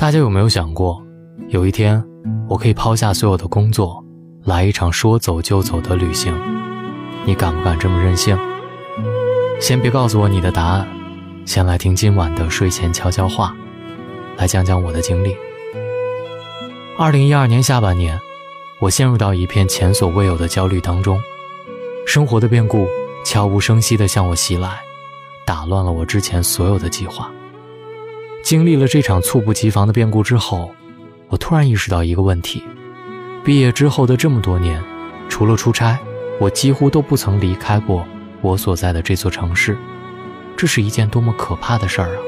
大家有没有想过，有一天我可以抛下所有的工作，来一场说走就走的旅行？你敢不敢这么任性？先别告诉我你的答案，先来听今晚的睡前悄悄话，来讲讲我的经历。二零一二年下半年，我陷入到一片前所未有的焦虑当中，生活的变故悄无声息地向我袭来，打乱了我之前所有的计划。经历了这场猝不及防的变故之后，我突然意识到一个问题：毕业之后的这么多年，除了出差，我几乎都不曾离开过。我所在的这座城市，这是一件多么可怕的事儿啊！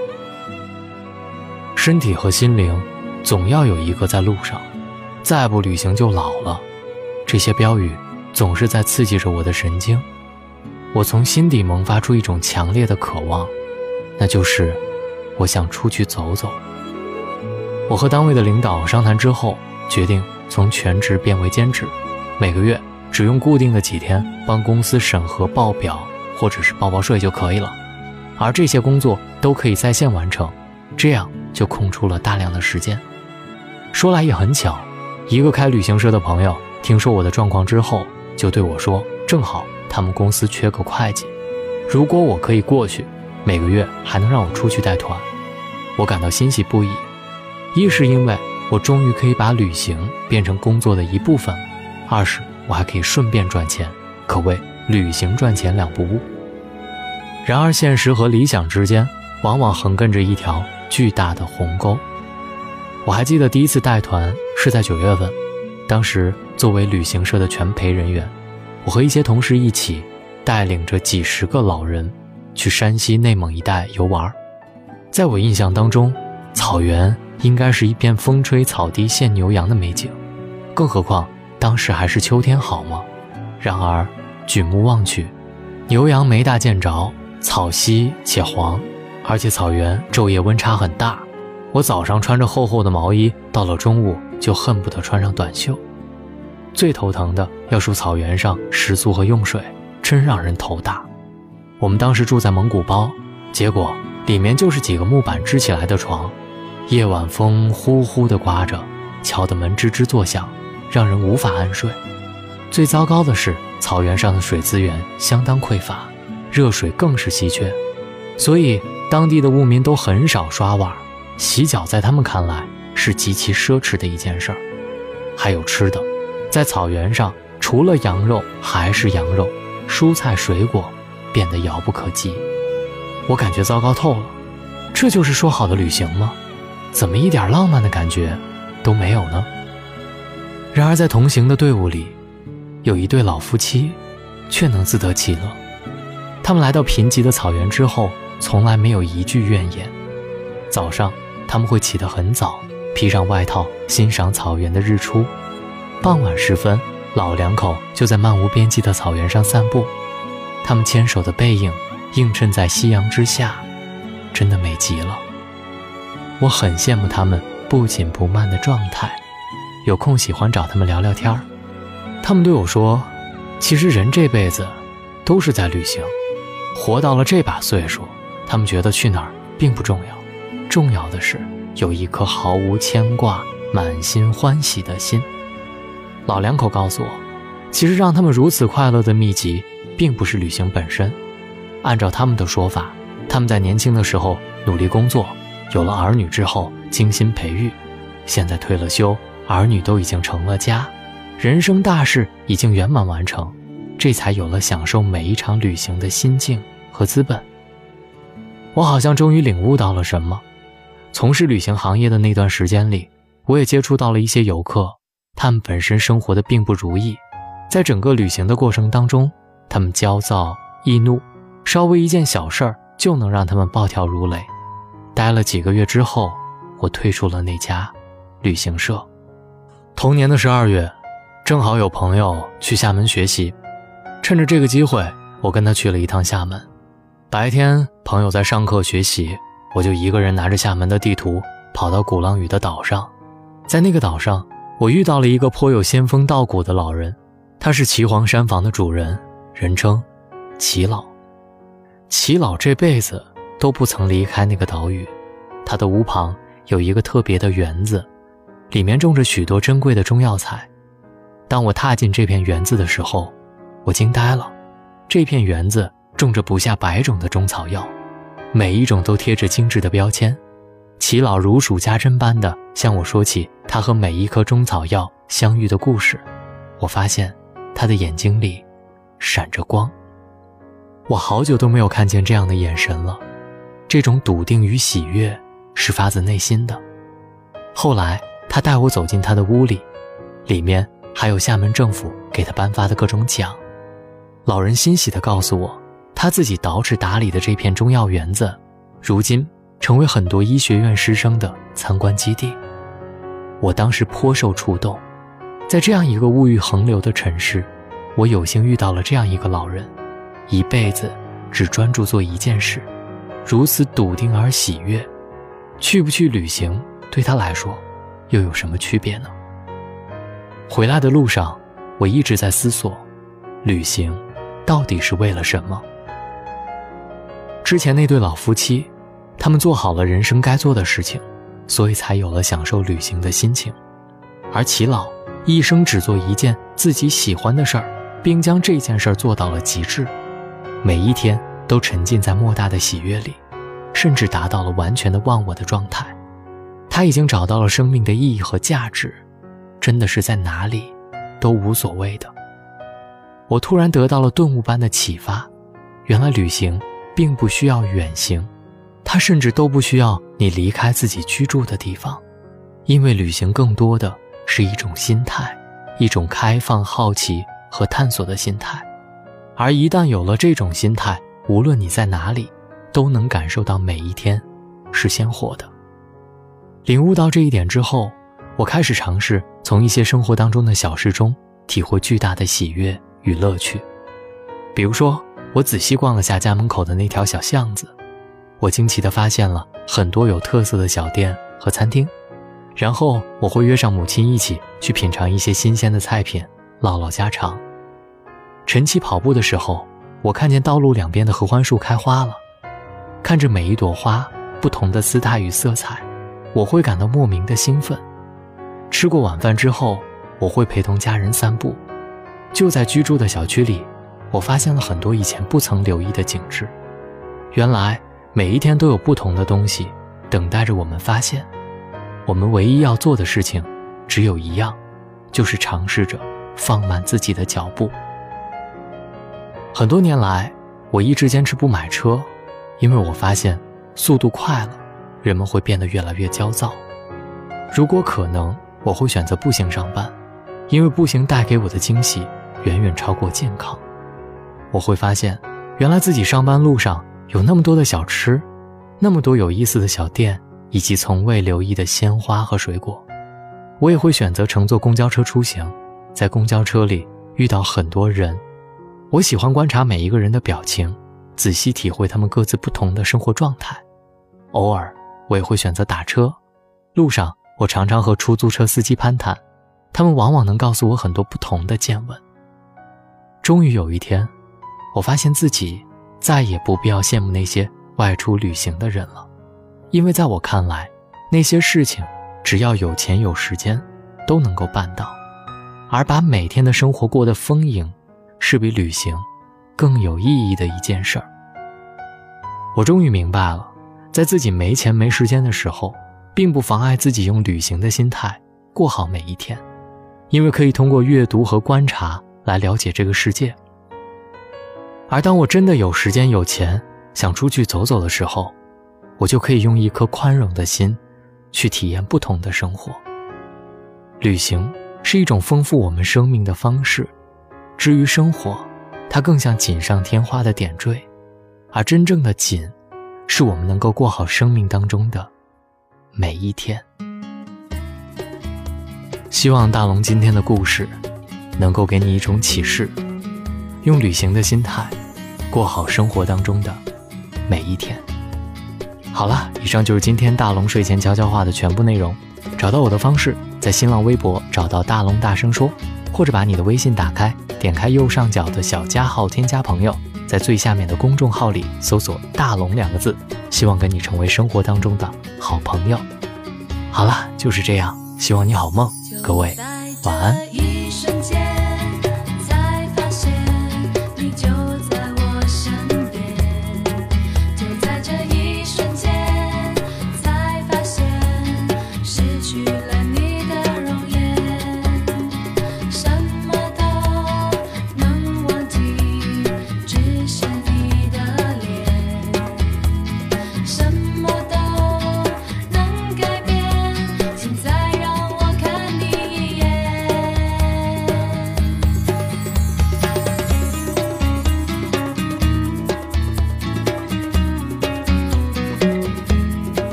身体和心灵，总要有一个在路上，再不旅行就老了。这些标语总是在刺激着我的神经。我从心底萌发出一种强烈的渴望，那就是我想出去走走。我和单位的领导商谈之后，决定从全职变为兼职，每个月。只用固定的几天帮公司审核报表或者是报报税就可以了，而这些工作都可以在线完成，这样就空出了大量的时间。说来也很巧，一个开旅行社的朋友听说我的状况之后，就对我说：“正好他们公司缺个会计，如果我可以过去，每个月还能让我出去带团。”我感到欣喜不已，一是因为我终于可以把旅行变成工作的一部分，二是。我还可以顺便赚钱，可谓旅行赚钱两不误。然而，现实和理想之间往往横亘着一条巨大的鸿沟。我还记得第一次带团是在九月份，当时作为旅行社的全陪人员，我和一些同事一起带领着几十个老人去山西、内蒙一带游玩。在我印象当中，草原应该是一片风吹草低见牛羊的美景，更何况。当时还是秋天好吗？然而，举目望去，牛羊没大见着，草稀且黄，而且草原昼夜温差很大。我早上穿着厚厚的毛衣，到了中午就恨不得穿上短袖。最头疼的要数草原上食宿和用水，真让人头大。我们当时住在蒙古包，结果里面就是几个木板支起来的床，夜晚风呼呼地刮着，敲得门吱吱作响。让人无法安睡。最糟糕的是，草原上的水资源相当匮乏，热水更是稀缺，所以当地的牧民都很少刷碗，洗脚在他们看来是极其奢侈的一件事儿。还有吃的，在草原上除了羊肉还是羊肉，蔬菜水果变得遥不可及。我感觉糟糕透了，这就是说好的旅行吗？怎么一点浪漫的感觉都没有呢？然而，在同行的队伍里，有一对老夫妻，却能自得其乐。他们来到贫瘠的草原之后，从来没有一句怨言。早上，他们会起得很早，披上外套，欣赏草原的日出。傍晚时分，老两口就在漫无边际的草原上散步。他们牵手的背影，映衬在夕阳之下，真的美极了。我很羡慕他们不紧不慢的状态。有空喜欢找他们聊聊天儿，他们对我说：“其实人这辈子都是在旅行，活到了这把岁数，他们觉得去哪儿并不重要，重要的是有一颗毫无牵挂、满心欢喜的心。”老两口告诉我，其实让他们如此快乐的秘籍，并不是旅行本身。按照他们的说法，他们在年轻的时候努力工作，有了儿女之后精心培育，现在退了休。儿女都已经成了家，人生大事已经圆满完成，这才有了享受每一场旅行的心境和资本。我好像终于领悟到了什么。从事旅行行业的那段时间里，我也接触到了一些游客，他们本身生活的并不如意，在整个旅行的过程当中，他们焦躁易怒，稍微一件小事儿就能让他们暴跳如雷。待了几个月之后，我退出了那家旅行社。同年的十二月，正好有朋友去厦门学习，趁着这个机会，我跟他去了一趟厦门。白天朋友在上课学习，我就一个人拿着厦门的地图，跑到鼓浪屿的岛上。在那个岛上，我遇到了一个颇有仙风道骨的老人，他是岐黄山房的主人，人称齐老。齐老这辈子都不曾离开那个岛屿，他的屋旁有一个特别的园子，里面种着许多珍贵的中药材。当我踏进这片园子的时候，我惊呆了。这片园子种着不下百种的中草药，每一种都贴着精致的标签。齐老如数家珍般的向我说起他和每一颗中草药相遇的故事。我发现，他的眼睛里闪着光。我好久都没有看见这样的眼神了，这种笃定与喜悦是发自内心的。后来，他带我走进他的屋里，里面还有厦门政府给他颁发的各种奖。老人欣喜地告诉我，他自己捯饬打理的这片中药园子，如今成为很多医学院师生的参观基地。我当时颇受触动，在这样一个物欲横流的城市，我有幸遇到了这样一个老人。一辈子只专注做一件事，如此笃定而喜悦，去不去旅行对他来说又有什么区别呢？回来的路上，我一直在思索，旅行到底是为了什么？之前那对老夫妻，他们做好了人生该做的事情，所以才有了享受旅行的心情，而齐老一生只做一件自己喜欢的事儿，并将这件事儿做到了极致。每一天都沉浸在莫大的喜悦里，甚至达到了完全的忘我的状态。他已经找到了生命的意义和价值，真的是在哪里都无所谓的。我突然得到了顿悟般的启发：原来旅行并不需要远行，它甚至都不需要你离开自己居住的地方，因为旅行更多的是一种心态，一种开放、好奇和探索的心态。而一旦有了这种心态，无论你在哪里，都能感受到每一天是鲜活的。领悟到这一点之后，我开始尝试从一些生活当中的小事中体会巨大的喜悦与乐趣。比如说，我仔细逛了下家门口的那条小巷子，我惊奇地发现了很多有特色的小店和餐厅。然后，我会约上母亲一起去品尝一些新鲜的菜品，唠唠家常。晨起跑步的时候，我看见道路两边的合欢树开花了，看着每一朵花不同的姿态与色彩，我会感到莫名的兴奋。吃过晚饭之后，我会陪同家人散步。就在居住的小区里，我发现了很多以前不曾留意的景致。原来每一天都有不同的东西等待着我们发现。我们唯一要做的事情只有一样，就是尝试着放慢自己的脚步。很多年来，我一直坚持不买车，因为我发现速度快了，人们会变得越来越焦躁。如果可能，我会选择步行上班，因为步行带给我的惊喜远远超过健康。我会发现，原来自己上班路上有那么多的小吃，那么多有意思的小店，以及从未留意的鲜花和水果。我也会选择乘坐公交车出行，在公交车里遇到很多人。我喜欢观察每一个人的表情，仔细体会他们各自不同的生活状态。偶尔，我也会选择打车。路上，我常常和出租车司机攀谈，他们往往能告诉我很多不同的见闻。终于有一天，我发现自己再也不必要羡慕那些外出旅行的人了，因为在我看来，那些事情只要有钱有时间，都能够办到。而把每天的生活过得丰盈。是比旅行更有意义的一件事儿。我终于明白了，在自己没钱没时间的时候，并不妨碍自己用旅行的心态过好每一天，因为可以通过阅读和观察来了解这个世界。而当我真的有时间有钱，想出去走走的时候，我就可以用一颗宽容的心，去体验不同的生活。旅行是一种丰富我们生命的方式。至于生活，它更像锦上添花的点缀，而真正的锦，是我们能够过好生命当中的每一天。希望大龙今天的故事，能够给你一种启示，用旅行的心态，过好生活当中的每一天。好了，以上就是今天大龙睡前悄悄话的全部内容。找到我的方式，在新浪微博找到大龙大声说。或者把你的微信打开，点开右上角的小加号，添加朋友，在最下面的公众号里搜索“大龙”两个字，希望跟你成为生活当中的好朋友。好了，就是这样，希望你好梦，各位晚安。